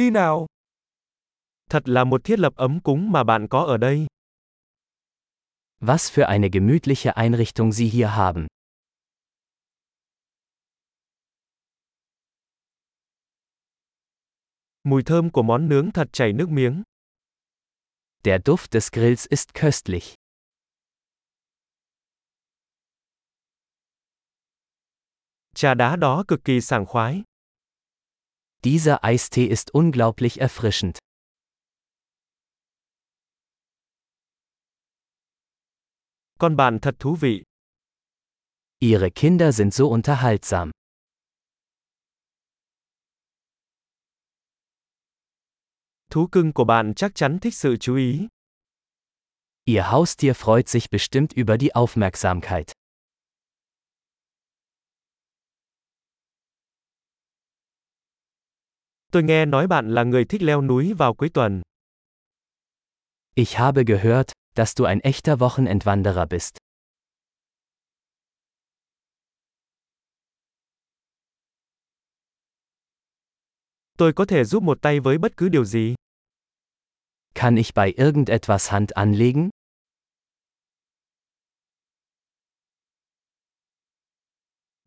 Đi nào. Thật là một thiết lập ấm cúng mà bạn có ở đây. Was für eine gemütliche Einrichtung Sie hier haben. Mùi thơm của món nướng thật chảy nước miếng. Der Duft des Grills ist köstlich. Trà đá đó cực kỳ sảng khoái. Dieser Eistee ist unglaublich erfrischend. Con bạn thật thú vị. Ihre Kinder sind so unterhaltsam. Thú cưng của bạn chắc chắn thích sự chú ý. Ihr Haustier freut sich bestimmt über die Aufmerksamkeit. Tôi nghe nói bạn là người thích leo núi vào cuối tuần. Ich habe gehört, dass du ein echter Wochenendwanderer bist. Tôi có thể giúp một tay với bất cứ điều gì. Kann ich bei irgendetwas Hand anlegen?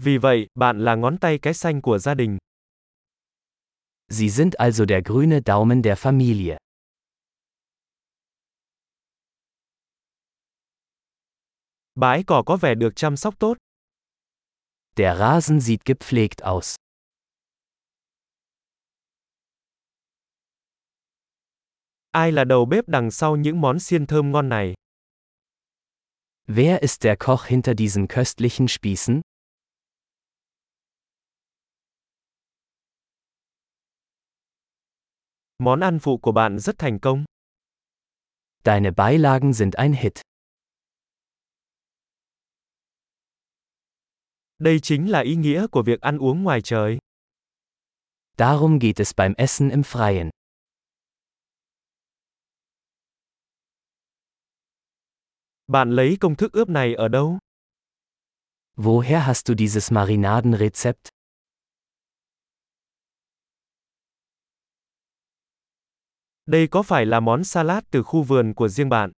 Vì vậy, bạn là ngón tay cái xanh của gia đình. Sie sind also der grüne Daumen der Familie. Bãi cỏ có vẻ được chăm sóc tốt. Der Rasen sieht gepflegt aus. Ai là đầu bếp đằng sau những món xiên thơm ngon này? Wer ist der Koch hinter diesen köstlichen Spießen? Món ăn phụ của bạn rất thành công. Deine Beilagen sind ein Hit. Đây chính là ý nghĩa của việc ăn uống ngoài trời. Darum geht es beim Essen im Freien. Bạn lấy công thức ướp này ở đâu? Woher hast du dieses Marinadenrezept? Đây có phải là món salad từ khu vườn của riêng bạn?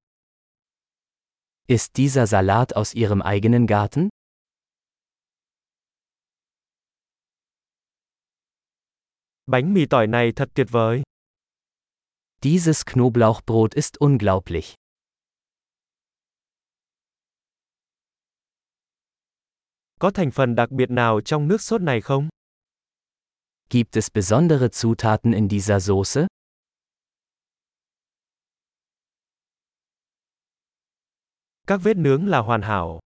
Ist dieser Salat aus Ihrem eigenen Garten? Bánh mì tỏi này thật tuyệt vời. Dieses Knoblauchbrot ist unglaublich. Có thành phần đặc biệt nào trong nước sốt này không? Gibt es besondere Zutaten in dieser Soße? Các vết nướng là hoàn hảo.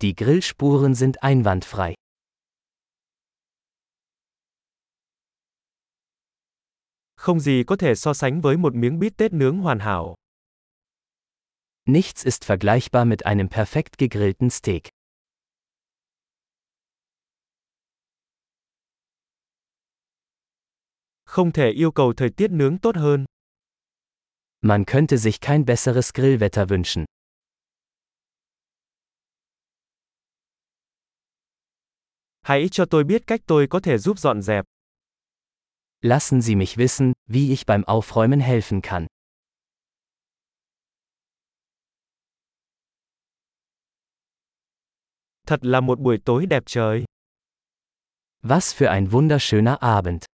Die Grillspuren sind einwandfrei. Không gì có thể so sánh với một miếng bít tết nướng hoàn hảo. Nichts ist vergleichbar mit einem perfekt gegrillten Steak. Không thể yêu cầu thời tiết nướng tốt hơn. Man könnte sich kein besseres Grillwetter wünschen. Hãy cho tôi biết cách tôi có thể giúp dọn dẹp. Lassen Sie mich wissen, wie ich beim Aufräumen helfen kann. Thật là một buổi tối đẹp trời. Was für ein wunderschöner Abend.